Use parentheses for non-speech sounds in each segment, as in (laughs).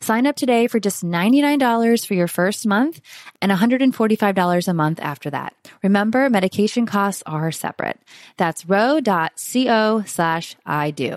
Sign up today for just $99 for your first month and $145 a month after that. Remember, medication costs are separate. That's ro.co slash I do.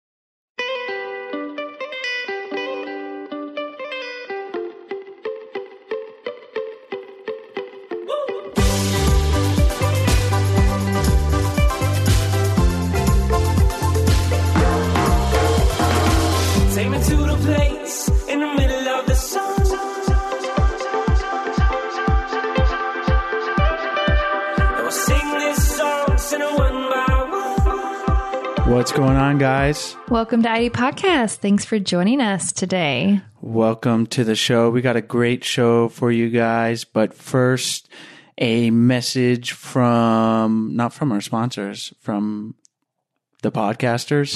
What's going on, guys? Welcome to ID Podcast. Thanks for joining us today. Welcome to the show. We got a great show for you guys, but first, a message from not from our sponsors, from the podcasters.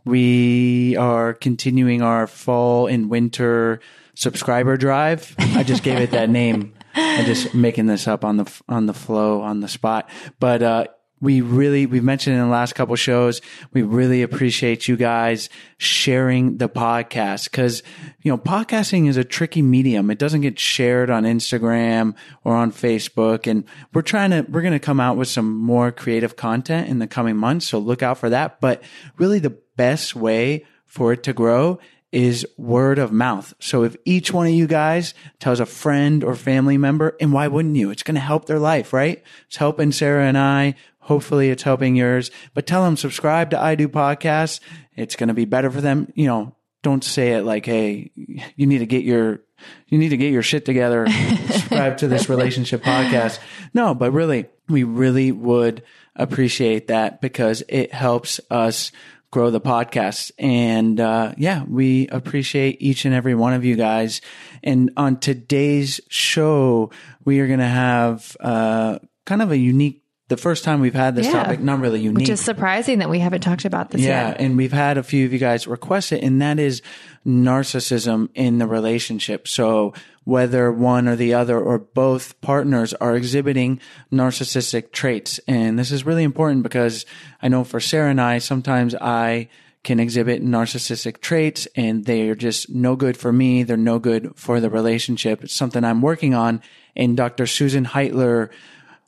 (laughs) we are continuing our fall and winter subscriber drive. I just gave it that name. (laughs) I'm just making this up on the on the flow on the spot, but. uh we really we've mentioned in the last couple shows we really appreciate you guys sharing the podcast because you know podcasting is a tricky medium it doesn't get shared on instagram or on facebook and we're trying to we're going to come out with some more creative content in the coming months so look out for that but really the best way for it to grow is word of mouth. So if each one of you guys tells a friend or family member, and why wouldn't you? It's going to help their life, right? It's helping Sarah and I Hopefully it's helping yours, but tell them subscribe to I Do Podcasts. It's going to be better for them. You know, don't say it like, Hey, you need to get your you need to get your shit together, subscribe to this relationship (laughs) podcast. No, but really, we really would appreciate that because it helps us grow the podcast. And uh, yeah, we appreciate each and every one of you guys. And on today's show, we are going to have uh, kind of a unique. The first time we've had this Yeah. topic, not really unique, Which is surprising that we haven't talked about this yeah, yet. and we've had a few of you guys request it, and that is narcissism in the relationship. So whether one or the other or both partners are exhibiting narcissistic traits. And this is really important because I know for Sarah and I, sometimes I can exhibit narcissistic traits and they are just no good for me. They're no good for the relationship. It's something I'm working on. And Dr. Susan Heitler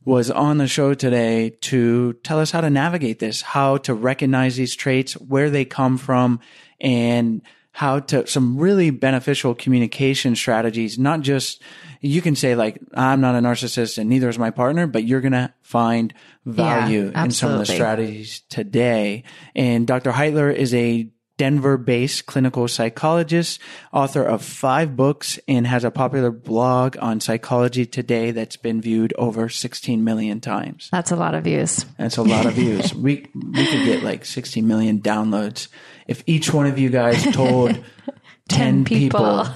was on the show today to tell us how to navigate this, how to recognize these traits, where they come from, and how to some really beneficial communication strategies. Not just you can say like I'm not a narcissist and neither is my partner, but you're gonna find value in some of the strategies today. And Dr. Heitler is a Denver based clinical psychologist, author of five books, and has a popular blog on psychology today that's been viewed over 16 million times. That's a lot of views. That's a lot of views. (laughs) We, we could get like 60 million downloads. If each one of you guys told (laughs) 10 people,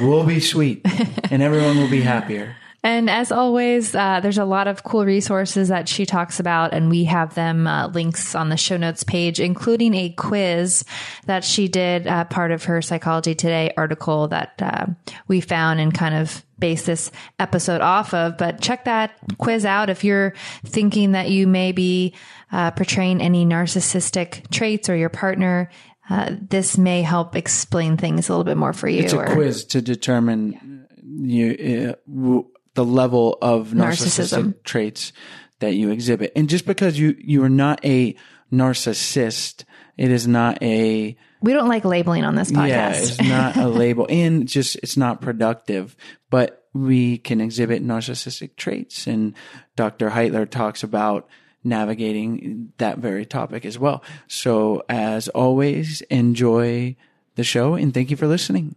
we'll be sweet (laughs) and everyone will be happier. And as always, uh, there's a lot of cool resources that she talks about, and we have them uh, links on the show notes page, including a quiz that she did uh, part of her Psychology Today article that uh, we found and kind of base this episode off of. But check that quiz out if you're thinking that you may be uh, portraying any narcissistic traits or your partner. Uh, this may help explain things a little bit more for you. It's a or- quiz to determine you, uh, w- the level of narcissistic Narcissism. traits that you exhibit. And just because you, you are not a narcissist, it is not a, we don't like labeling on this podcast. Yeah, it's not a (laughs) label and just it's not productive. But we can exhibit narcissistic traits. And Dr. Heitler talks about navigating that very topic as well. So as always, enjoy the show and thank you for listening.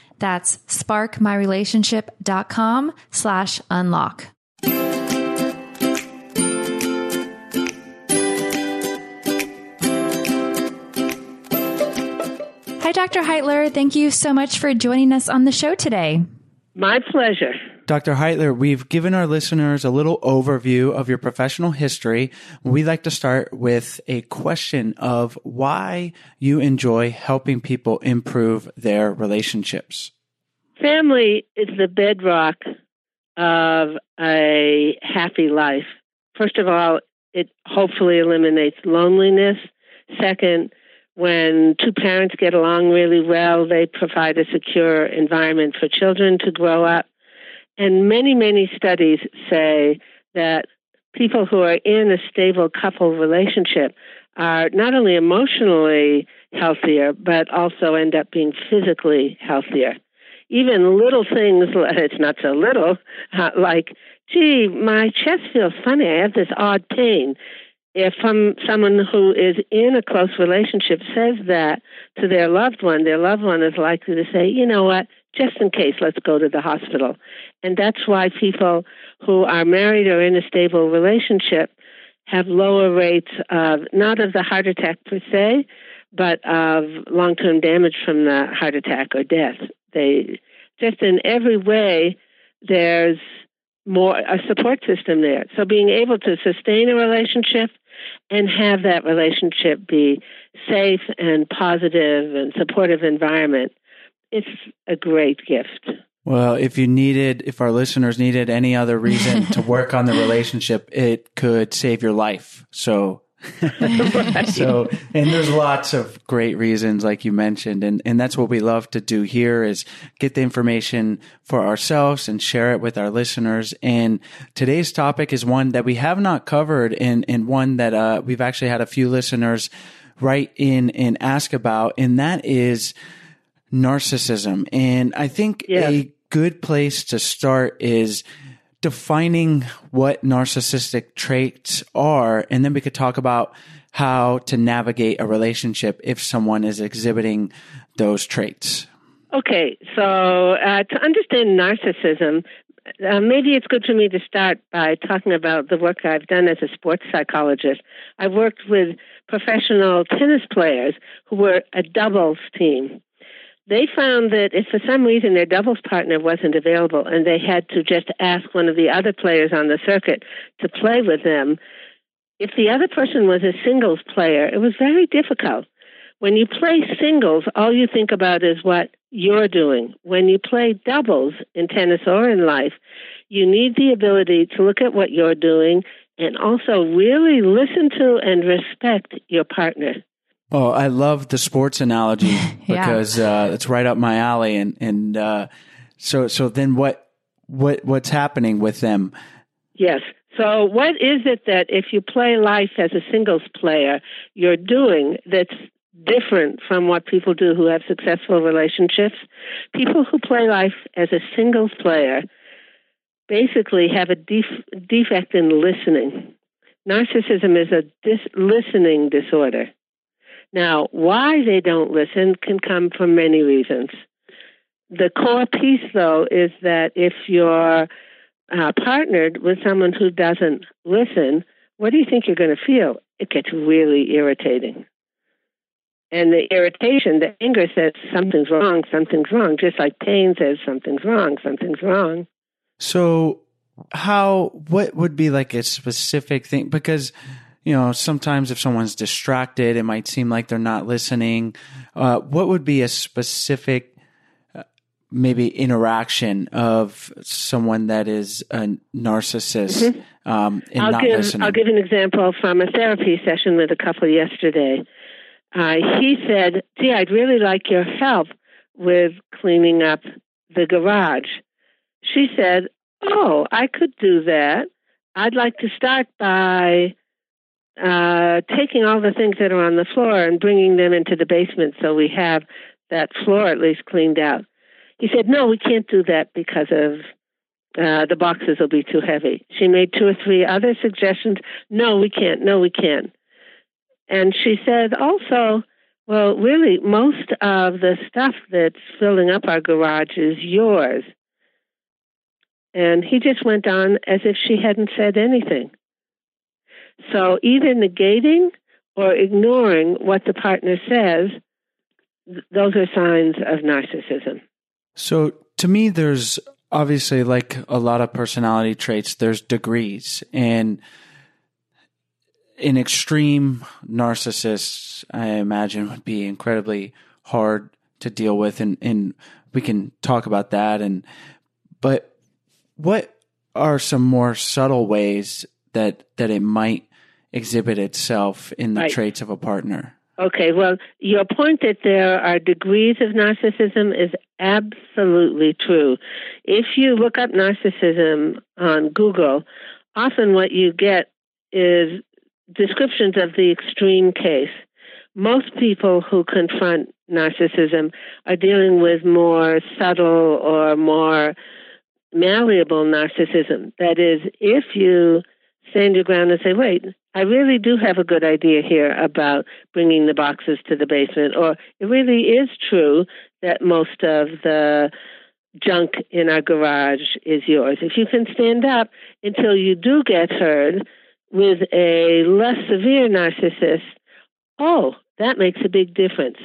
That's sparkmyrelationship.com slash unlock. Hi, Dr. Heitler. Thank you so much for joining us on the show today. My pleasure. Dr. Heitler, we've given our listeners a little overview of your professional history. We'd like to start with a question of why you enjoy helping people improve their relationships. Family is the bedrock of a happy life. First of all, it hopefully eliminates loneliness. Second, when two parents get along really well, they provide a secure environment for children to grow up. And many, many studies say that people who are in a stable couple relationship are not only emotionally healthier, but also end up being physically healthier. Even little things, (laughs) it's not so little, uh, like, gee, my chest feels funny. I have this odd pain. If um, someone who is in a close relationship says that to their loved one, their loved one is likely to say, you know what, just in case, let's go to the hospital. And that's why people who are married or in a stable relationship have lower rates of not of the heart attack per se, but of long term damage from the heart attack or death. They just in every way there's more a support system there. So being able to sustain a relationship and have that relationship be safe and positive and supportive environment, it's a great gift. Well, if you needed, if our listeners needed any other reason to (laughs) work on the relationship, it could save your life. So (laughs) so, and there's lots of great reasons, like you mentioned, and and that's what we love to do here is get the information for ourselves and share it with our listeners. And today's topic is one that we have not covered, and and one that uh, we've actually had a few listeners write in and ask about, and that is narcissism. And I think Yeah. a good place to start is defining what narcissistic traits are, and then we could talk about how to navigate a relationship if someone is exhibiting those traits. Okay, so uh, to understand narcissism, uh, maybe it's good for me to start by talking about the work I've done as a sports psychologist. I've worked with professional tennis players who were a doubles team. They found that if for some reason their doubles partner wasn't available and they had to just ask one of the other players on the circuit to play with them, if the other person was a singles player, it was very difficult. When you play singles, all you think about is what you're doing. When you play doubles in tennis or in life, you need the ability to look at what you're doing and also really listen to and respect your partner. Oh, I love the sports analogy (laughs) Yeah. because uh, it's right up my alley, and and uh, so so then what what what's happening with them? Yes. So, what is it that if you play life as a singles player, you're doing that's different from what people do who have successful relationships? People who play life as a singles player basically have a def- defect in listening. Narcissism is a dis- listening disorder. Now, why they don't listen can come from many reasons. The core piece, though, is that if you're uh, partnered with someone who doesn't listen, what do you think you're going to feel? It gets really irritating. And the irritation, the anger says something's wrong, something's wrong, just like pain says something's wrong, something's wrong. So how what would be like a specific thing because you know sometimes if someone's distracted it might seem like they're not listening uh, what would be a specific uh, maybe interaction of someone that is a narcissist um, and I'll not give listening I'll give an example from a therapy session with a couple yesterday. Uh, he said, "Gee, I'd really like your help with cleaning up the garage." She said, "Oh, I could do that. I'd like to start by uh, taking all the things that are on the floor and bringing them into the basement so we have that floor at least cleaned out." He said, "No, we can't do that because of uh, the boxes will be too heavy. She made two or three other suggestions. No, we can't. No, we can't. And she said also, well, really, most of the stuff that's filling up our garage is yours. And he just went on as if she hadn't said anything. So either negating or ignoring what the partner says, th- those are signs of narcissism. So to me, there's obviously like a lot of personality traits. There's degrees, and an extreme narcissist, I imagine, would be incredibly hard to deal with, and and we can talk about that. And but what are some more subtle ways that that it might exhibit itself in the Right. traits of a partner? Okay, well, your point that there are degrees of narcissism is absolutely true. If you look up narcissism on Google, often what you get is descriptions of the extreme case. Most people who confront narcissism are dealing with more subtle or more malleable narcissism. That is, if you stand your ground and say, wait, I really do have a good idea here about bringing the boxes to the basement, or it really is true that most of the junk in our garage is yours. If you can stand up until you do get heard with a less severe narcissist, oh, that makes a big difference.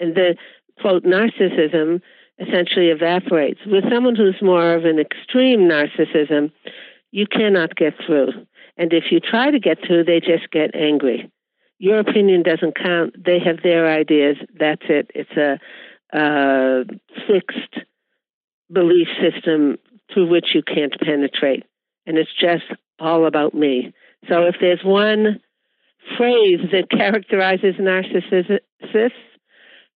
And the quote, narcissism essentially evaporates. With someone who's more of an extreme narcissism, you cannot get through. And if you try to get through, they just get angry. Your opinion doesn't count. They have their ideas. That's it. It's a fixed belief system through which you can't penetrate. And it's just all about me. So if there's one phrase that characterizes narcissists,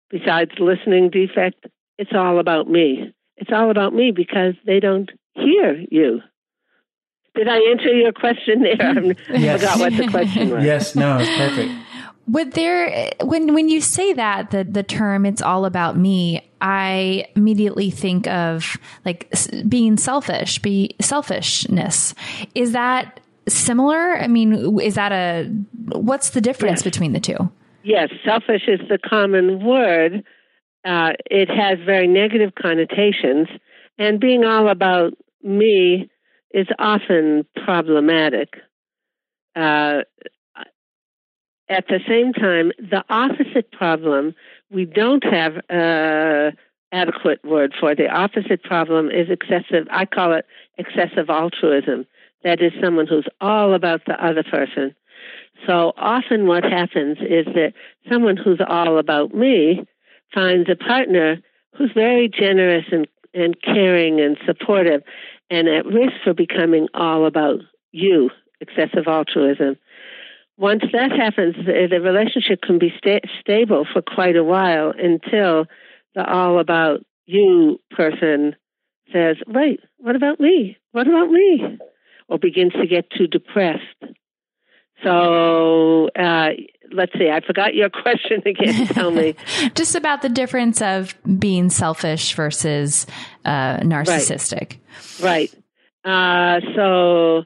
besides listening defect, it's all about me. It's all about me because they don't hear you. Did I answer your question there? yes. (laughs) I forgot what the question was. Yes, no, it's perfect. Would there when when you say that the the term it's all about me, I immediately think of like being selfish, be selfishness. Is that similar? I mean, is that a what's the difference yes. between the two? Yes, selfish is the common word. Uh, it has very negative connotations, and being all about me is often problematic. Uh, at the same time, the opposite problem we don't have an adequate word for. The opposite problem is excessive, I call it excessive altruism. That is someone who's all about the other person. So often what happens is that someone who's all about me finds a partner who's very generous and, and caring and supportive and at risk for becoming all about you, excessive altruism. Once that happens, the, relationship can be sta- stable for quite a while until the all about you person says, wait, what about me? What about me? Or begins to get too depressed. So, uh, let's see, I forgot your (laughs) question again. Tell me. (laughs) Just about the difference of being selfish versus uh, narcissistic. Right. right. Uh, so,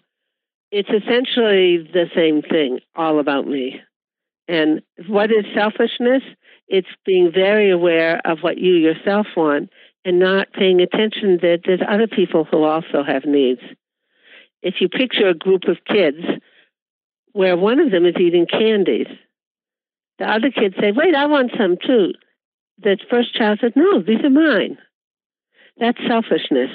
it's essentially the same thing, all about me. And what is selfishness? It's being very aware of what you yourself want and not paying attention that there's other people who also have needs. If you picture a group of kids where one of them is eating candies, the other kids say, Wait, I want some too. The first child says, No, these are mine. That's selfishness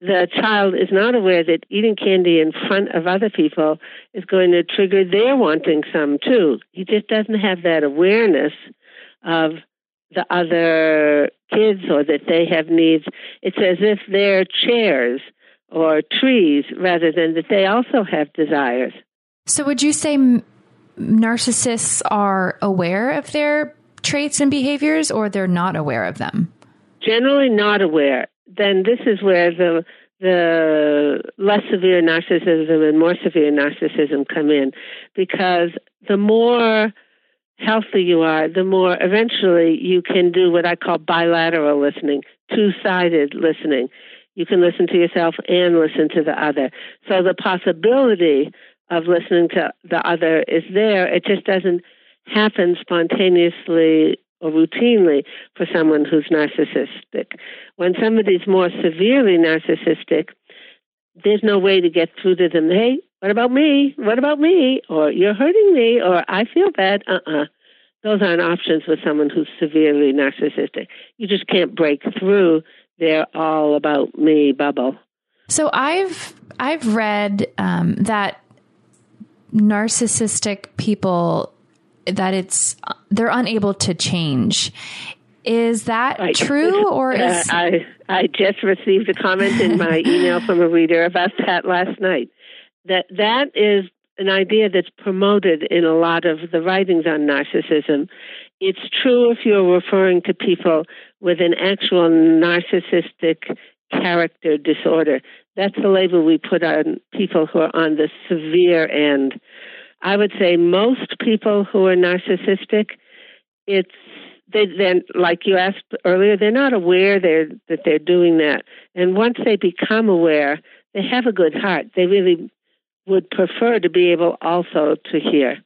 the child is not aware that eating candy in front of other people is going to trigger their wanting some too. He just doesn't have that awareness of the other kids or that they have needs. It's as if they're chairs or trees rather than that they also have desires. So, would you say narcissists are aware of their traits and behaviors or they're not aware of them? Generally, not aware then this is where the the less severe narcissism and more severe narcissism come in because the more healthy you are, the more eventually you can do what I call bilateral listening, two sided listening. You can listen to yourself and listen to the other. So the possibility of listening to the other is there. It just doesn't happen spontaneously or routinely for someone who's narcissistic. When somebody's more severely narcissistic, there's no way to get through to them. Hey, what about me? What about me? Or you're hurting me? Or I feel bad? Uh uh-uh. uh Those aren't options with someone who's severely narcissistic. You just can't break through their all about me bubble. So I've I've read um, that narcissistic people that it's they're unable to change. Is that right. true, or uh, is... Uh, I I just received a comment in my (laughs) email from a reader about that last night. That that is an idea that's promoted in a lot of the writings on narcissism. It's true if you're referring to people with an actual narcissistic character disorder. That's the label we put on people who are on the severe end I would say most people who are narcissistic, it's they then like you asked earlier, they're not aware they're that they're doing that. And once they become aware, they have a good heart. They really would prefer to be able also to hear.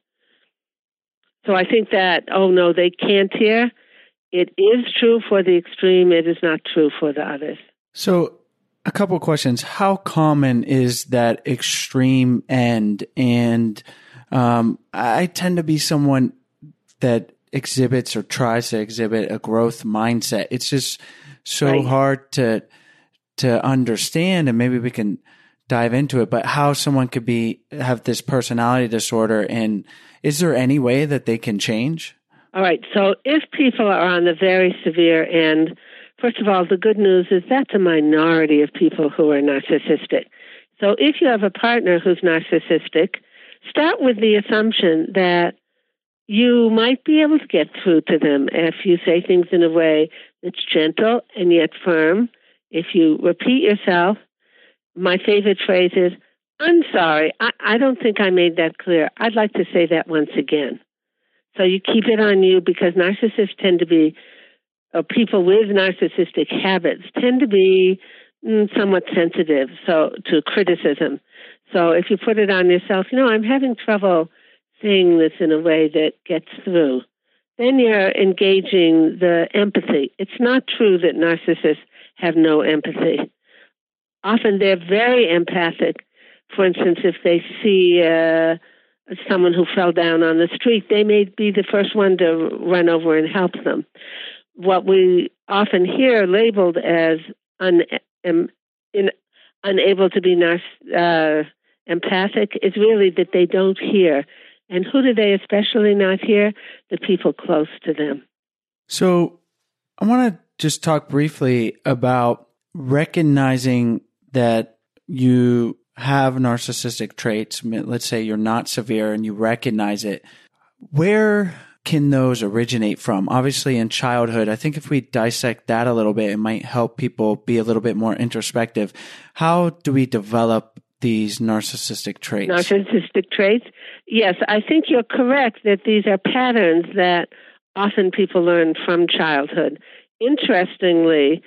So I think that, oh no, they can't hear. It is true for the extreme, it is not true for the others. So a couple of questions. How common is that extreme end and um, I tend to be someone that exhibits or tries to exhibit a growth mindset. It's just so right. hard to to understand, and maybe we can dive into it. But how someone could be have this personality disorder, and is there any way that they can change? All right. So if people are on the very severe end, first of all, the good news is that's a minority of people who are narcissistic. So if you have a partner who's narcissistic, start with the assumption that you might be able to get through to them if you say things in a way that's gentle and yet firm. If you repeat yourself, my favorite phrase is, I'm sorry, I, I don't think I made that clear. I'd like to say that once again. So you keep it on you because narcissists tend to be, people with narcissistic habits tend to be mm, somewhat sensitive so to criticism. So if you put it on yourself, you know, I'm having trouble saying this in a way that gets through. Then you're engaging the empathy. It's not true that narcissists have no empathy. Often they're very empathic. For instance, if they see uh, someone who fell down on the street, they may be the first one to run over and help them. What we often hear labeled as un, um, in, unable to be uh, empathic is really that they don't hear. And who do they especially not hear? The people close to them. So I want to just talk briefly about recognizing that you have narcissistic traits. Let's say you're not severe and you recognize it. Where can those originate from? Obviously, in childhood, I think if we dissect that a little bit, it might help people be a little bit more introspective. How do we develop these narcissistic traits? Narcissistic traits? Yes, I think you're correct that these are patterns that often people learn from childhood. Interestingly,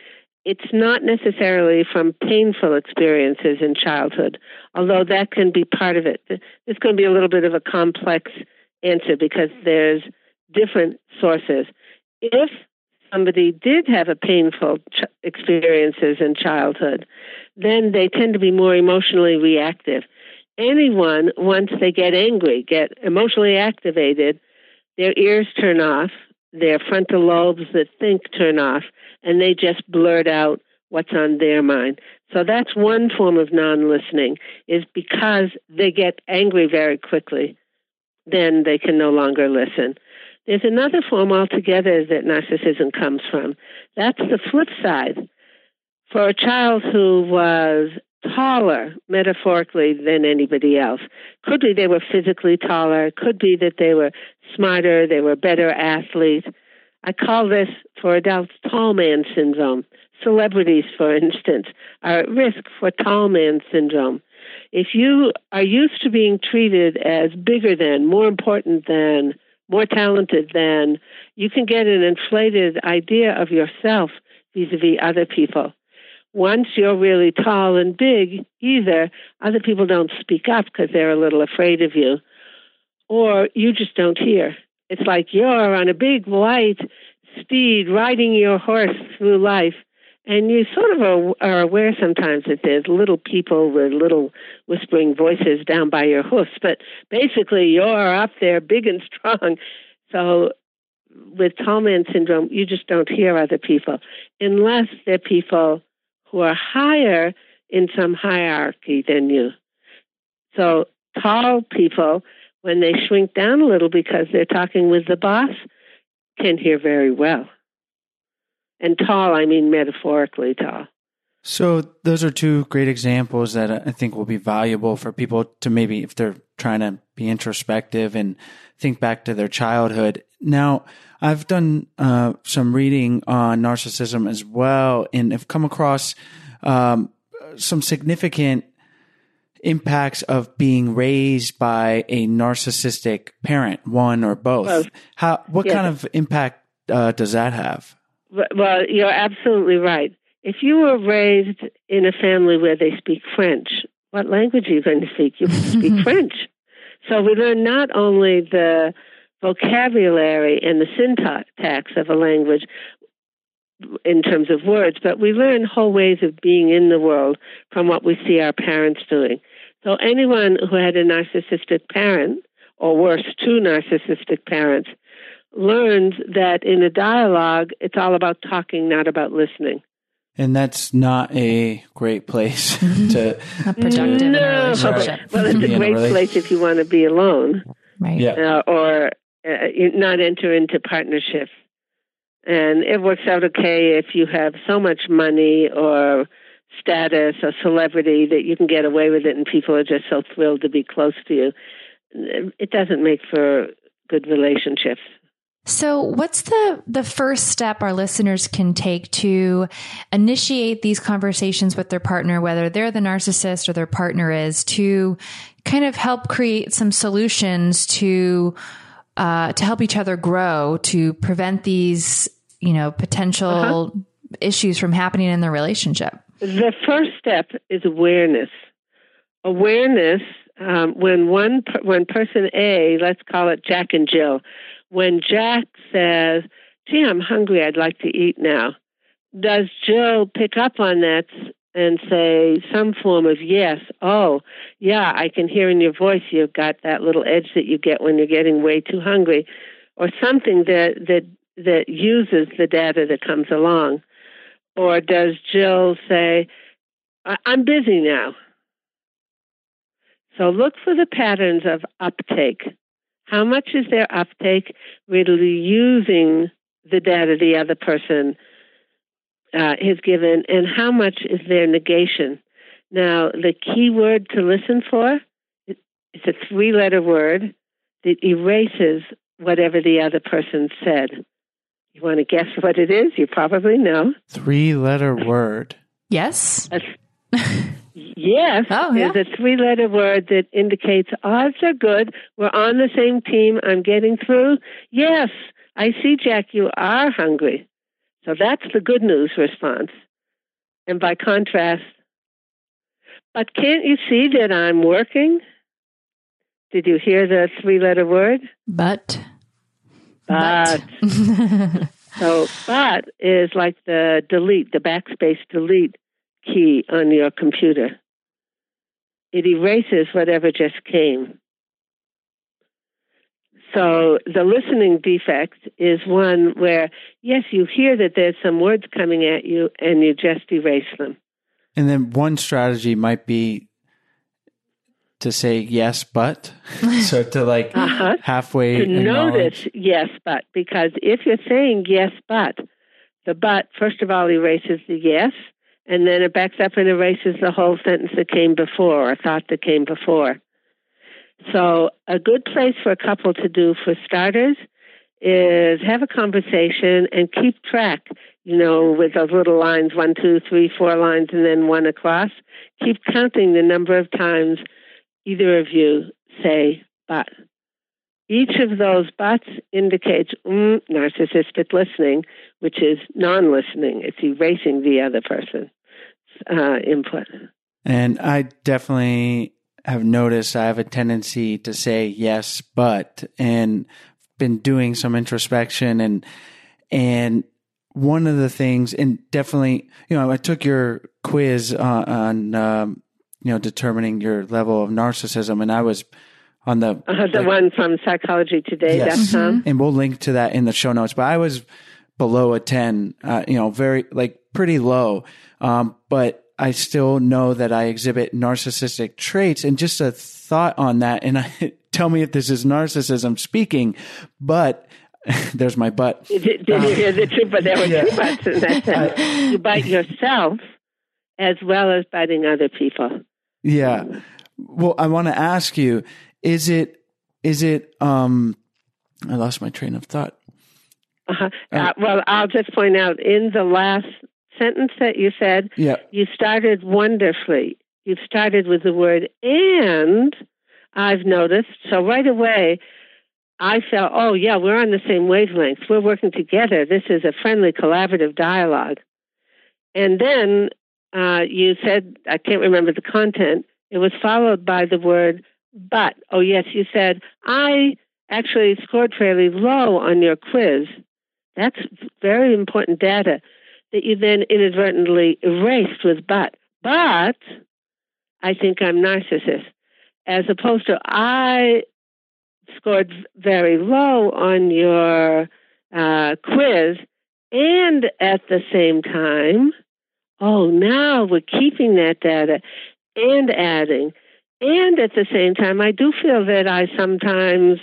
it's not necessarily from painful experiences in childhood, although that can be part of it. It's going to be a little bit of a complex answer because there's different sources. If somebody did have a painful ch- experiences in childhood, then they tend to be more emotionally reactive. Anyone, once they get angry, get emotionally activated, their ears turn off, their frontal lobes that think turn off, and they just blurt out what's on their mind. So that's one form of non-listening is because they get angry very quickly, then they can no longer listen. There's another form altogether that narcissism comes from. That's the flip side. For a child who was taller, metaphorically, than anybody else, could be they were physically taller, could be that they were smarter, they were better athletes, I call this for adults tall man syndrome. Celebrities, for instance, are at risk for tall man syndrome. If you are used to being treated as bigger than, more important than, more talented than, you can get an inflated idea of yourself vis a vis other people. Once you're really tall and big, either other people don't speak up because they're a little afraid of you, or you just don't hear. It's like you're on a big white steed riding your horse through life. And you sort of are, aware sometimes that there's little people with little whispering voices down by your hoofs, but basically you're up there big and strong. So with tall man syndrome, you just don't hear other people unless they're people who are higher in some hierarchy than you. So tall people when they shrink down a little because they're talking with the boss, can hear very well. And tall, I mean metaphorically tall. So, those are two great examples that I think will be valuable for people to maybe, if they're trying to be introspective and think back to their childhood. Now, I've done uh, some reading on narcissism as well, and have come across um, some significant impacts of being raised by a narcissistic parent, one or both. both. How? What kind of impact uh, does that have? Well, you're absolutely right. If you were raised in a family where they speak French, what language are you going to speak? You speak (laughs) French. So we learn not only the vocabulary and the syntax of a language in terms of words, but we learn whole ways of being in the world from what we see our parents doing. So anyone who had a narcissistic parent, or worse, two narcissistic parents, learns that in a dialogue, it's all about talking, not about listening. And that's not a great place (laughs) to a productive no, relationship. Well, it's a great place if you want to be alone, right? Yeah. Uh, or uh, not enter into partnership. And it works out okay if you have so much money or status or celebrity that you can get away with it and people are just so thrilled to be close to you. it doesn't make for good relationships. So, what's the the first step our listeners can take to initiate these conversations with their partner, whether they're the narcissist or their partner is, to kind of help create some solutions to uh, to help each other grow, to prevent these, you know, potential uh-huh. issues from happening in the relationship? The first step is awareness. Awareness um, when one when person A, let's call it Jack and Jill, when Jack says, "Gee, I'm hungry. I'd like to eat now," does Jill pick up on that and say some form of yes? Oh, yeah, I can hear in your voice you've got that little edge that you get when you're getting way too hungry, or something that that that uses the data that comes along, or does Jill say, "I'm busy now"? So look for the patterns of uptake. How much is their uptake really using the data the other person uh, has given, and how much is their negation? Now, the key word to listen for it's a three letter word that erases whatever the other person said. You want to guess what it is? You probably know. Three letter word. Yes. (laughs) Yes, oh, yeah. is a three letter word that indicates odds are good. We're on the same team. I'm getting through. Yes, I see, Jack, you are hungry. So that's the good news response. And by contrast, but can't you see that I'm working? Did you hear the three letter word? But. But. but. (laughs) so, but is like the delete, the backspace delete key on your computer. It erases whatever just came. So the listening defect is one where, yes, you hear that there's some words coming at you and you just erase them. And then one strategy might be to say yes, but. (laughs) so to like uh-huh. halfway. To notice yes, but, because if you're saying yes, but, the but, first of all, erases the yes and then it backs up and erases the whole sentence that came before or thought that came before. So, a good place for a couple to do for starters is have a conversation and keep track, you know, with those little lines one, two, three, four lines, and then one across. Keep counting the number of times either of you say but. Each of those buts indicates mm, narcissistic listening, which is non listening. It's erasing the other person uh, input. And I definitely have noticed I have a tendency to say yes, but, and been doing some introspection and, and one of the things, and definitely, you know, I took your quiz on, on um, you know, determining your level of narcissism, and I was on the uh, the like, one from psychologytoday.com. Yes. Mm-hmm. And we'll link to that in the show notes. But I was below a 10, uh, you know, very like pretty low. Um, but I still know that I exhibit narcissistic traits and just a thought on that. And (laughs) I, tell me if this is narcissism speaking, but (laughs) there's my butt. Did, did um, you hear the two? But there were (laughs) yeah. two butts in that sense. you bite yourself as well as biting other people. Yeah. Well, I want to ask you, is it, is it, um, I lost my train of thought. Uh-huh. Uh, well, I'll just point out in the last sentence that you said, yeah. you started wonderfully. You started with the word and, I've noticed. So right away, I felt, oh, yeah, we're on the same wavelength. We're working together. This is a friendly, collaborative dialogue. And then uh, you said, I can't remember the content, it was followed by the word but. Oh, yes, you said, I actually scored fairly low on your quiz. That's very important data that you then inadvertently erased with but. But I think I'm narcissist. As opposed to I scored very low on your uh, quiz, and at the same time, oh, now we're keeping that data and adding. And at the same time, I do feel that I sometimes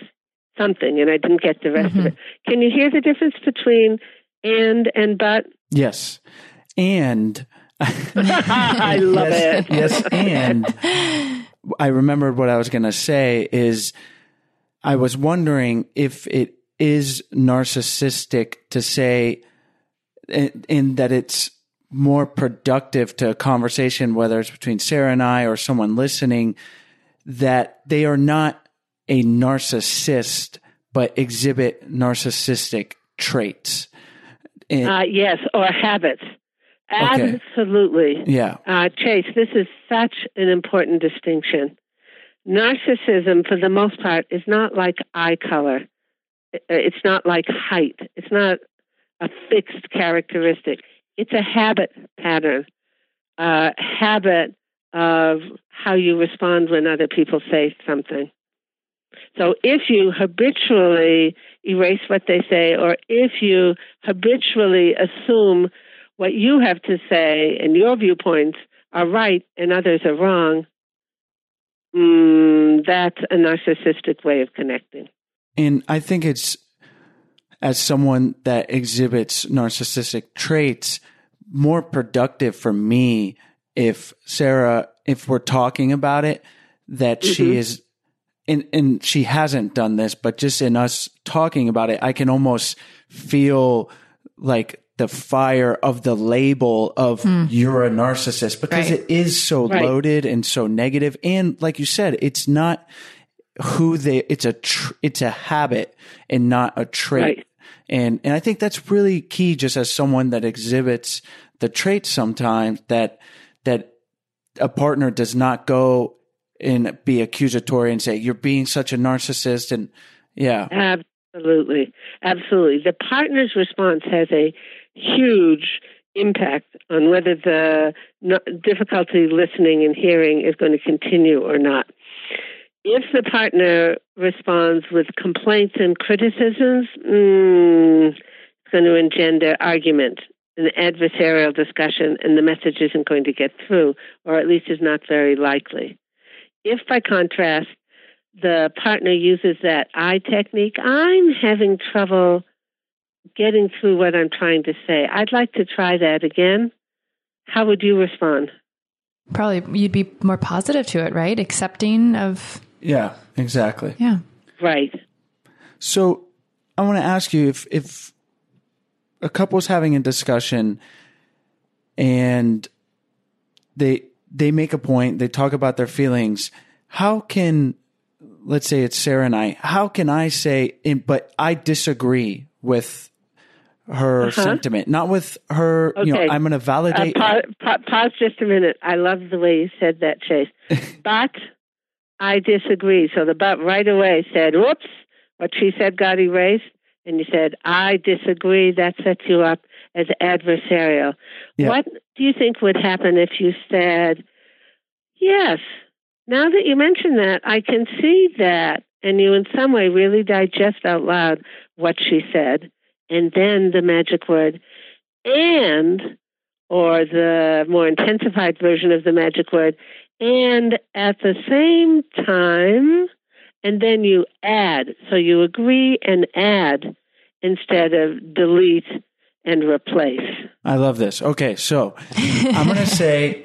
something, and I didn't get the rest mm-hmm. of it. Can you hear the difference between and and but? Yes. And (laughs) I love yes, it. yes, and I remembered what I was going to say is I was wondering if it is narcissistic to say in, in that it's more productive to a conversation, whether it's between Sarah and I or someone listening, that they are not a narcissist, but exhibit narcissistic traits. And- Uh, yes, or habits. Okay. Absolutely. yeah. Uh, Chase, this is such an important distinction. Narcissism, for the most part, is not like eye color. It's not like height. It's not a fixed characteristic. It's a habit pattern, a habit of how you respond when other people say something. So if you habitually erase what they say, or if you habitually assume what you have to say and your viewpoints are right and others are wrong, mm, that's a narcissistic way of connecting. And I think it's as someone that exhibits narcissistic traits, more productive for me if Sarah, if we're talking about it, that she is, and, and she hasn't done this, but just in us talking about it, I can almost feel like the fire of the label of hmm. you're a narcissist because Right. it is so Right. loaded and so negative. And like you said, it's not who they it's a tr- it's a habit and not a trait Right. and and i think that's really key just as someone that exhibits the traits sometimes that that a partner does not go and be accusatory and say you're being such a narcissist and yeah Absolutely. Absolutely. The partner's response has a huge impact on whether the difficulty listening and hearing is going to continue or not. If the partner responds with complaints and criticisms, mm, it's going to engender argument, an adversarial discussion, and the message isn't going to get through, or at least is not very likely. If, by contrast, the partner uses that eye technique, I'm having trouble getting through what I'm trying to say. I'd like to try that again. How would you respond? Probably you'd be more positive to it, right? Accepting of, yeah exactly yeah. Right. so i want to ask you if if a couple's having a discussion and they they make a point they talk about their feelings how can let's say it's sarah and i how can i say in, but i disagree with her sentiment not with her you know Okay. i'm going to Uh, validate pa- pa- pause just a minute. I love the way you said that, Chase. (laughs) but I disagree. So the but right away said, whoops, what she said got erased. And you said, I disagree. That sets you up as adversarial. Yeah. What do you think would happen if you said, yes, now that you mention that, I can see that. And you in some way really digest out loud what she said. And then the magic word, and, or the more intensified version of the magic word, and at the same time, and then you add. So you agree and add instead of delete and replace. I love this. Okay, so I'm gonna (laughs) say,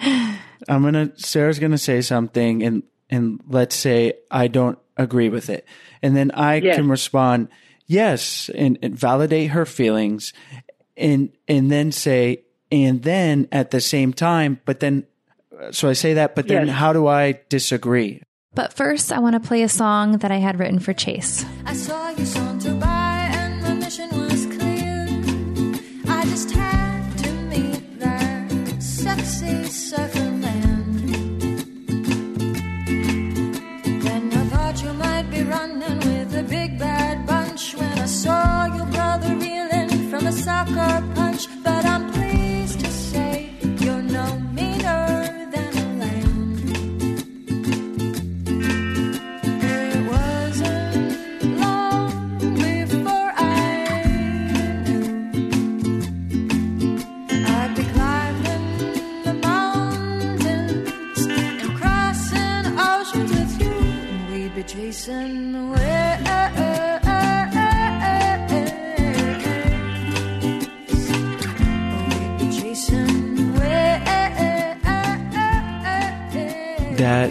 I'm gonna Sarah's gonna say something, and and let's say I don't agree with it, and then I Yes. can respond yes, and, and validate her feelings, and and then say, and then at the same time, but then, so I say that, but then Yes. how do I disagree? But first, I want to play a song that I had written for Chase. I saw you big bad bunch when I saw your brother reeling from a soccer punch.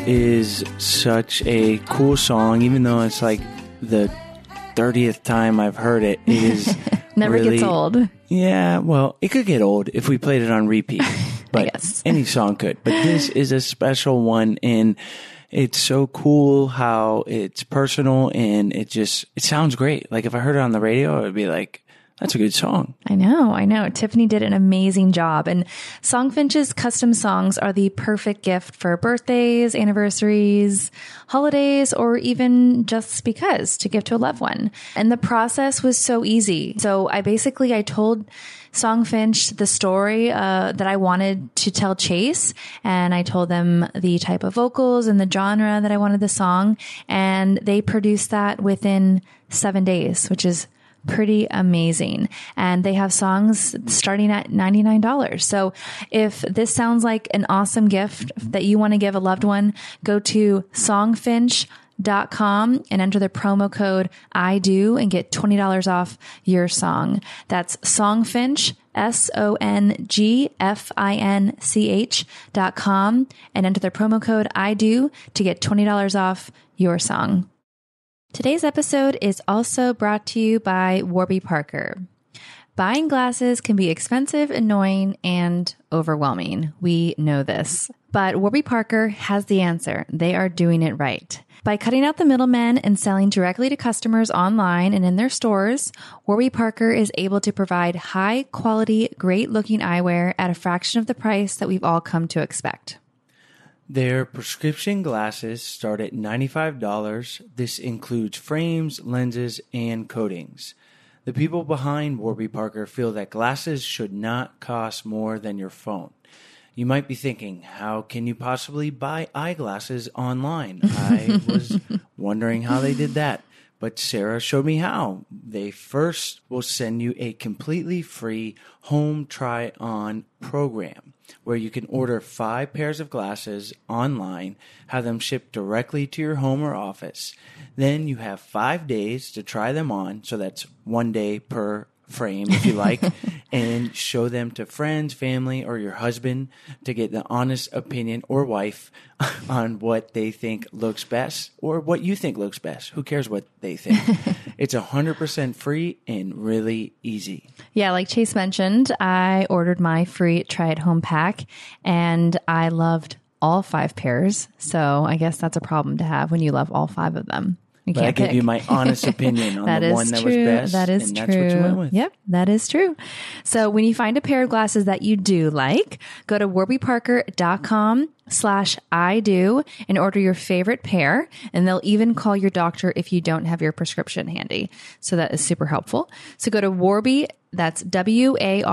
Is such a cool song, even though it's like the 30th time I've heard it. It is (laughs) Never really- gets old. Yeah, well, it could get old if we played it on repeat. (laughs) But any song could. But this (laughs) is a special one and it's so cool how it's personal and it just it sounds great. Like if I heard it on the radio, I would be like, that's a good song. I know, I know. Tiffany did an amazing job. And Songfinch's custom songs are the perfect gift for birthdays, anniversaries, holidays, or even just because to give to a loved one. And the process was so easy. So I basically, I told Songfinch the story uh, that I wanted to tell Chase, and I told them the type of vocals and the genre that I wanted the song, and they produced that within seven days, which is pretty amazing. And they have songs starting at $99. So if this sounds like an awesome gift that you want to give a loved one, go to songfinch.com and enter the promo code I do and get $20 off your song. That's songfinch, S O N G F I N C H dot com and enter the promo code I do to get $20 off your song. Today's episode is also brought to you by Warby Parker. Buying glasses can be expensive, annoying, and overwhelming. We know this. But Warby Parker has the answer. They are doing it right. By cutting out the middlemen and selling directly to customers online and in their stores, Warby Parker is able to provide high quality, great looking eyewear at a fraction of the price that we've all come to expect. Their prescription glasses start at $95. This includes frames, lenses, and coatings. The people behind Warby Parker feel that glasses should not cost more than your phone. You might be thinking, how can you possibly buy eyeglasses online? (laughs) I was wondering how they did that. But Sarah showed me how. They first will send you a completely free home try on program where you can order five pairs of glasses online, have them shipped directly to your home or office. Then you have five days to try them on. So that's one day per frame, if you like, (laughs) and show them to friends, family, or your husband to get the honest opinion or wife (laughs) on what they think looks best or what you think looks best. Who cares what they think? (laughs) it's 100% free and really easy. Yeah, like Chase mentioned, I ordered my free try at home pack and I loved all five pairs. So I guess that's a problem to have when you love all five of them. You But I can't give pick. you my honest (laughs) opinion on That the is one that true. was best. That is and true. That's what you went with. Yep, that is true. So when you find a pair of glasses that you do like, go to warbyparker.com slash I do and order your favorite pair. And they'll even call your doctor if you don't have your prescription handy. So that is super helpful. So go to Warby, that's W-A-R-B-Y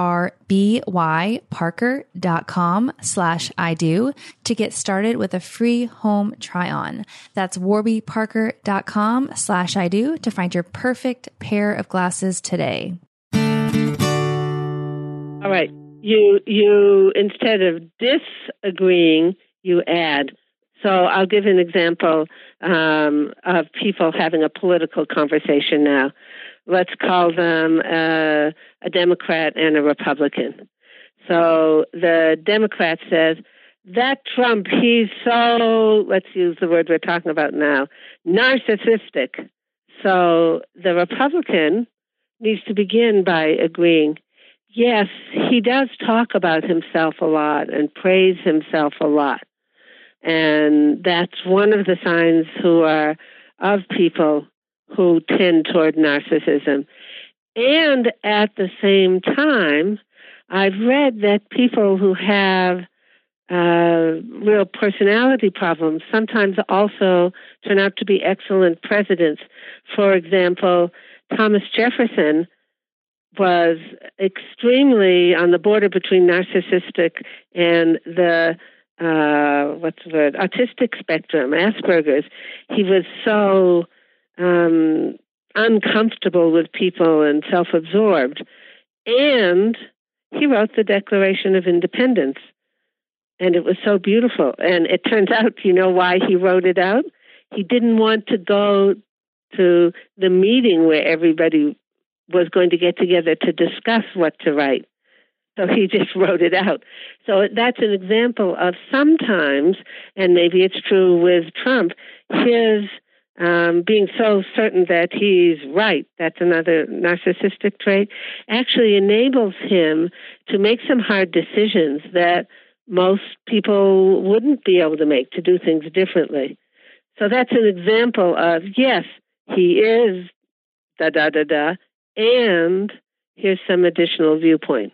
Parker.com slash I do to get started with a free home try on. That's warbyparker.com slash I do to find your perfect pair of glasses today. All right. You you instead of disagreeing, you add. So I'll give an example um, of people having a political conversation now. Let's call them uh, a Democrat and a Republican. So the Democrat says that Trump, he's so let's use the word we're talking about now, narcissistic. So the Republican needs to begin by agreeing Yes, he does talk about himself a lot and praise himself a lot. And that's one of the signs who are of people who tend toward narcissism. And at the same time, I've read that people who have uh, real personality problems sometimes also turn out to be excellent presidents. For example, Thomas Jefferson was extremely on the border between narcissistic and the uh, what's the word autistic spectrum, Asperger's. He was so um, uncomfortable with people and self-absorbed, and he wrote the Declaration of Independence, and it was so beautiful. And it turns (laughs) out, you know why he wrote it out? He didn't want to go to the meeting where everybody was going to get together to discuss what to write. So he (laughs) just wrote it out. So that's an example of sometimes, and maybe it's true with Trump, his um, being so certain that he's right, that's another narcissistic trait, actually enables him to make some hard decisions that most people wouldn't be able to make, to do things differently. So that's an example of yes, he is da da da da, and here's some additional viewpoint.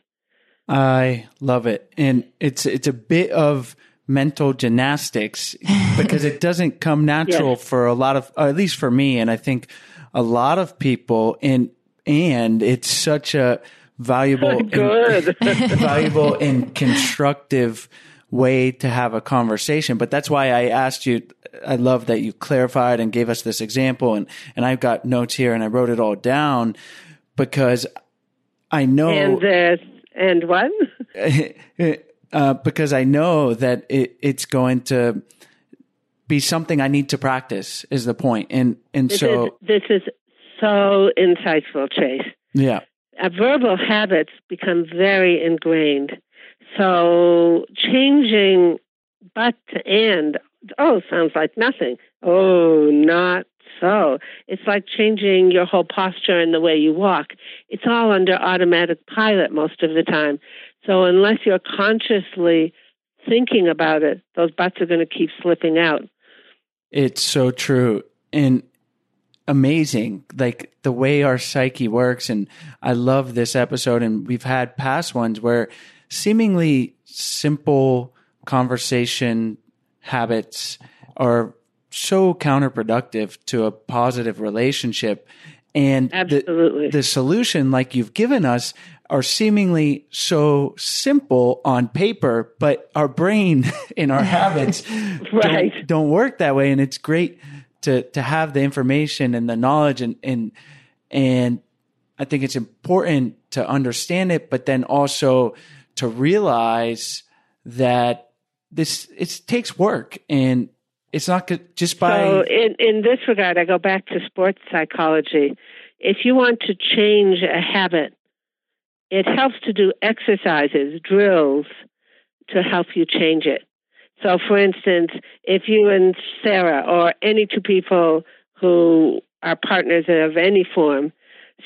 I love it, and it's it's a bit of mental gymnastics (laughs) because it doesn't come natural Yes. for a lot of, at least for me, and I think a lot of people. And and it's such a valuable, (laughs) Good. (laughs) valuable and constructive way to have a conversation. But that's why I asked you. I love that you clarified and gave us this example, and and I've got notes here, and I wrote it all down because I know and uh, and what? Uh, because I know that it, it's going to be something I need to practice. Is the point, and and This so is, this is so insightful, Chase. yeah, uh, verbal habits become very ingrained. So changing but to and, oh, sounds like nothing. Oh, not so. It's like changing your whole posture and the way you walk. It's all under automatic pilot most of the time. So unless you're consciously thinking about it, those butts are going to keep slipping out. it's so true and amazing. Like the way our psyche works, and I love this episode. And we've had past ones where seemingly simple conversation habits are so counterproductive to a positive relationship. And the, Absolutely. the solution, like you've given us, are seemingly so simple on paper, but our brain (laughs) and our habits (laughs) Right. don't, don't work that way. And it's great to to have the information and the knowledge and and and I think it's important to understand it, but then also to realize that this it takes work and it's not good just by So, in, in this regard, I go back to sports psychology. If you want to change a habit, it helps to do exercises, drills to help you change it. So, for instance, if you and Sarah, or any two people who are partners of any form,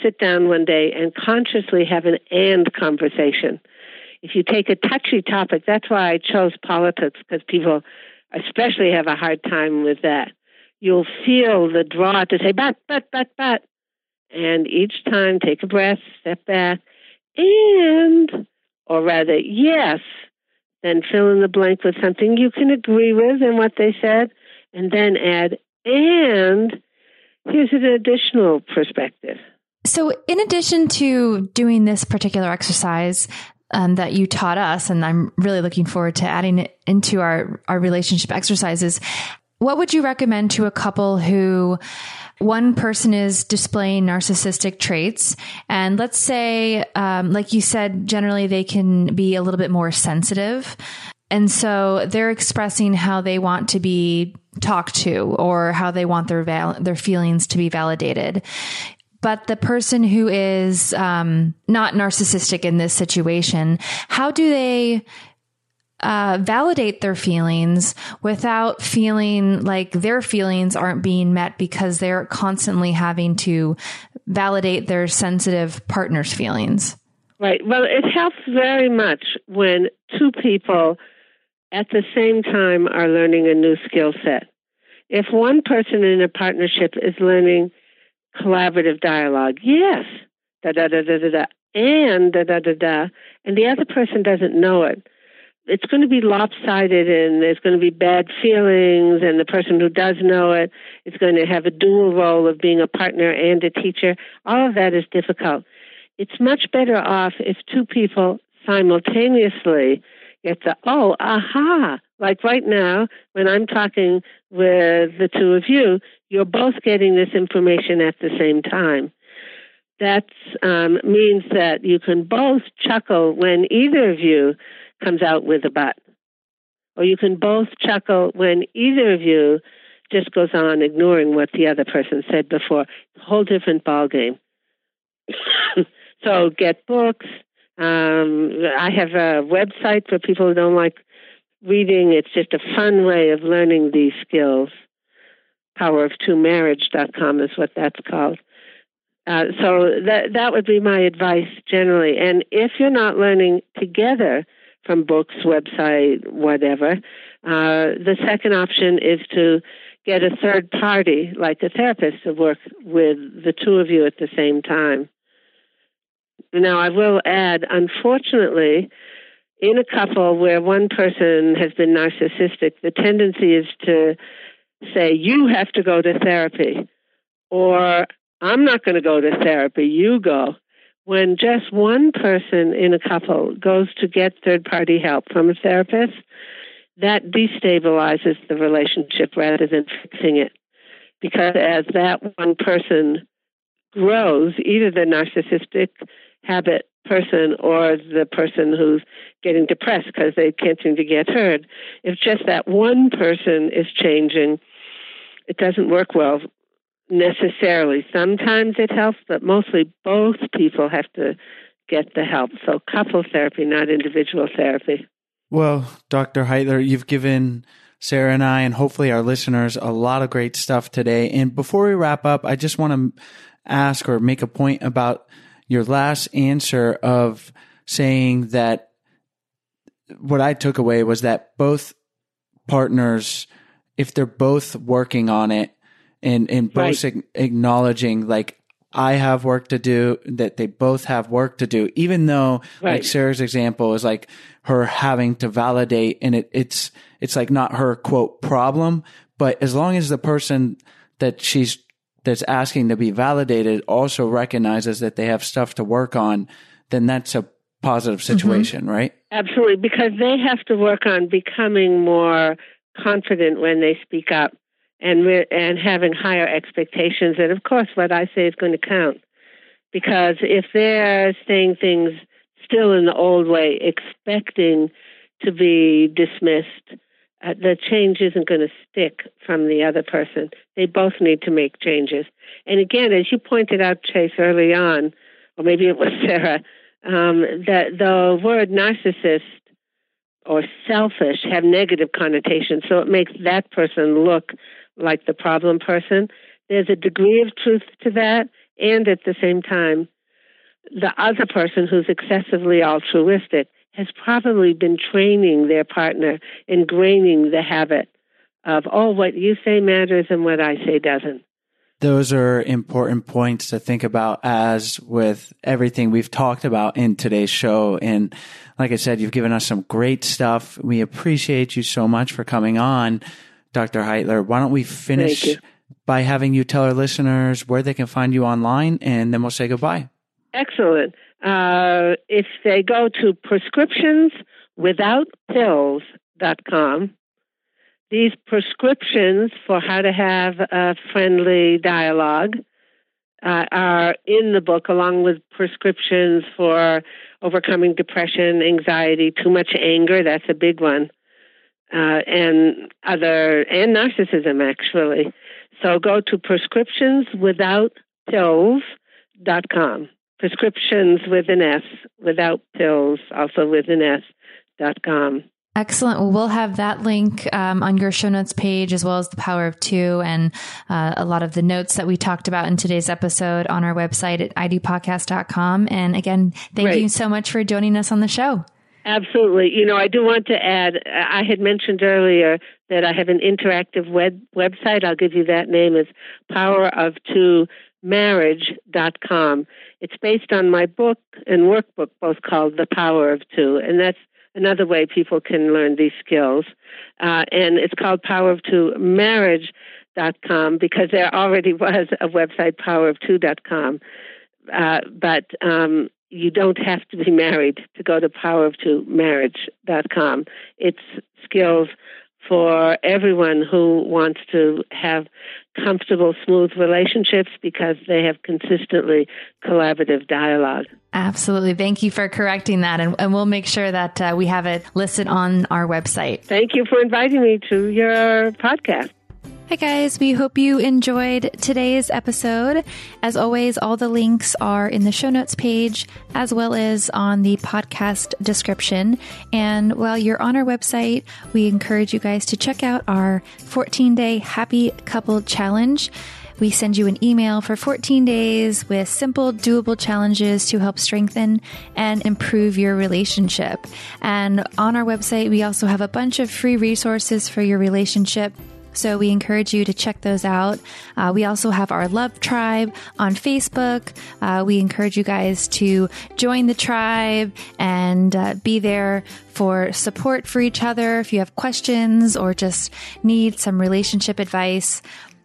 sit down one day and consciously have an and conversation. If you take a touchy topic, that's why I chose politics, because people especially have a hard time with that. You'll feel the draw to say, but, but, but, but. And each time, take a breath, step back, and, or rather, yes, then fill in the blank with something you can agree with and what they said, and then add, and here's an additional perspective. So, in addition to doing this particular exercise um, that you taught us, and I'm really looking forward to adding it into our, our relationship exercises, what would you recommend to a couple who one person is displaying narcissistic traits, and let's say, um, like you said, generally they can be a little bit more sensitive. And so they're expressing how they want to be talked to or how they want their val- their feelings to be validated but the person who is um, not narcissistic in this situation, how do they uh, validate their feelings without feeling like their feelings aren't being met because they're constantly having to validate their sensitive partner's feelings? Right. Well, it helps very much when two people at the same time are learning a new skill set. If one person in a partnership is learning collaborative dialogue, yes, da da da da da da, and da da da da, and the other person doesn't know it, it's going to be lopsided and there's going to be bad feelings, and the person who does know it is going to have a dual role of being a partner and a teacher. All of that is difficult. It's much better off if two people simultaneously get the, oh, aha. Like right now, when I'm talking with the two of you, you're both getting this information at the same time. That um, means that you can both chuckle when either of you comes out with a butt. Or you can both chuckle when either of you just goes on ignoring what the other person said before. Whole different ballgame. (coughs) so get books. Um, I have a website for people who don't like reading. It's just a fun way of learning these skills. poweroftwomarriage.com is what that's called. Uh, so that that would be my advice generally. And if you're not learning together from books, website, whatever, uh, the second option is to get a third party, like a therapist, to work with the two of you at the same time. Now, I will add, unfortunately, in a couple where one person has been narcissistic, the tendency is to say, You have to go to therapy, or I'm not going to go to therapy, you go. When just one person in a couple goes to get third party help from a therapist, that destabilizes the relationship rather than fixing it. Because as that one person grows, either the narcissistic habit person or the person who's getting depressed because they can't seem to get heard, if just that one person is changing, it doesn't work well necessarily. Sometimes it helps, but mostly both people have to get the help. So couple therapy, not individual therapy. Well, Dr. Heitler, you've given Sarah and I, and hopefully our listeners, a lot of great stuff today. And before we wrap up, I just want to ask or make a point about your last answer of saying that what I took away was that both partners, if they're both working on it and, and both Right. acknowledging like, I have work to do, that they both have work to do, even though like Sarah's example is like her having to validate and it, it's, it's like not her quote problem, but as long as the person that she's, that's asking to be validated also recognizes that they have stuff to work on, then that's a positive mm-hmm. situation, right? Absolutely, because they have to work on becoming more confident when they speak up and re- and having higher expectations. And of course, what I say is going to count. Because if they're saying things still in the old way, expecting to be dismissed, uh, the change isn't going to stick from the other person. They both need to make changes. And again, as you pointed out, Chase, early on, or maybe it was (laughs) Sarah, um, that the word narcissist or selfish have negative connotations, so it makes that person look like the problem person. There's a degree of truth to that, and at the same time, the other person who's excessively altruistic has probably been training their partner, ingraining the habit of, oh, what you say matters and what I say doesn't. Those are important points to think about as with everything we've talked about in today's show. And like I said, you've given us some great stuff. We appreciate you so much for coming on, Dr. Heitler. Why don't we finish by having you tell our listeners where they can find you online and then we'll say goodbye. Excellent. Uh, if they go to prescriptionswithoutpills.com, these prescriptions for how to have a friendly dialogue uh, are in the book, along with prescriptions for overcoming depression, anxiety, too much anger. That's a big one. Uh, and other and narcissism actually. So go to prescriptionswithoutpills.com. Prescriptions with an S, without pills, also with an S dot com. Excellent. Well, we'll have that link um, on your show notes page as well as the power of two and uh, a lot of the notes that we talked about in today's episode on our website at idopodcast.com. And again, thank Great. you so much for joining us on the show. Absolutely. You know, I do want to add, I had mentioned earlier that I have an interactive web website. I'll give you that name. It's poweroftwomarriage.com. It's based on my book and workbook, both called The Power of Two. And that's another way people can learn these skills. Uh, and it's called Power of Two Marriage.com because there already (laughs) was a website, powerof2.com. Uh, but um, you don't have to be married to go to poweroftwomarriage.com. It's skills for everyone who wants to have comfortable, smooth relationships because they have consistently collaborative dialogue. Absolutely. Thank you for correcting that. And, and we'll make sure that uh, we have it listed on our website. Thank you for inviting me to your podcast. Hi, guys. We hope you enjoyed today's episode. As always, all the links are in the show notes page as well as on the podcast description. And while you're on our website, we encourage you guys to check out our 14 day happy couple challenge. We send you an email for 14 days with simple, doable challenges to help strengthen and improve your relationship. And on our website, we also have a bunch of free resources for your relationship. So we encourage you to check those out. Uh, we also have our Love Tribe on Facebook. Uh, we encourage you guys to join the tribe and uh, be there for support for each other. If you have questions or just need some relationship advice,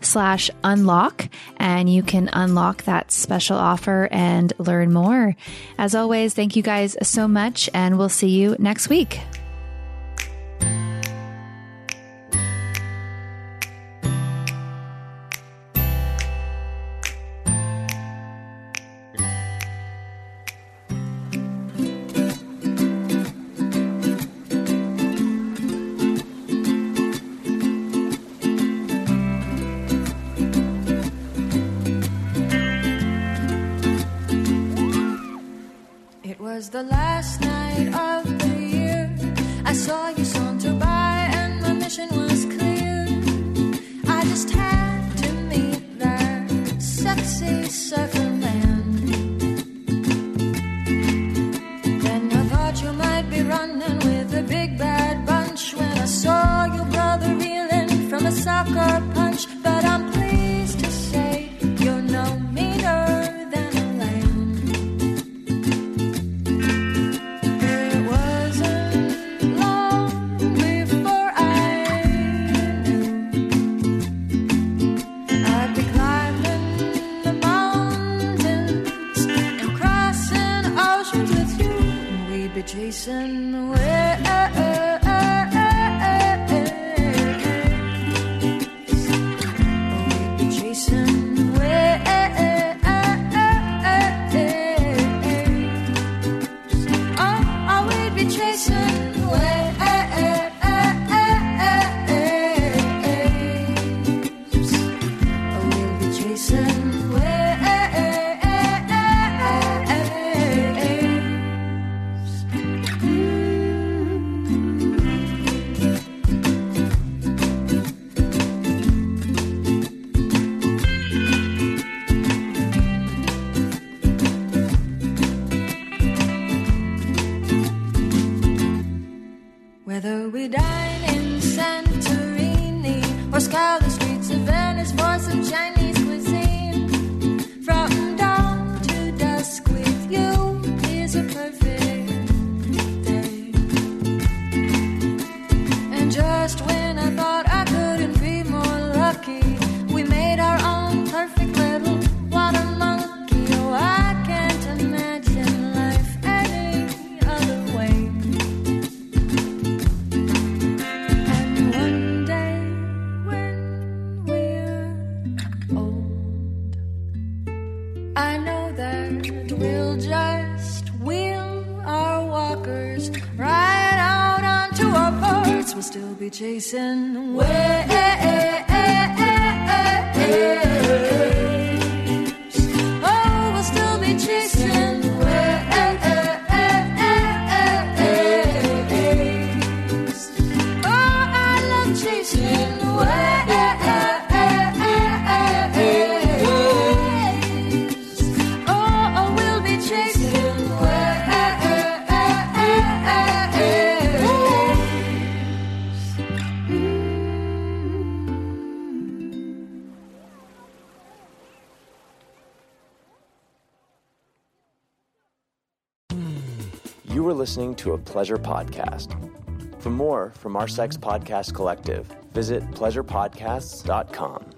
slash unlock and you can unlock that special offer and learn more. As always, thank you guys so much and we'll see you next week. The last night to a pleasure podcast. For more from our Sex Podcast Collective, visit pleasurepodcasts.com.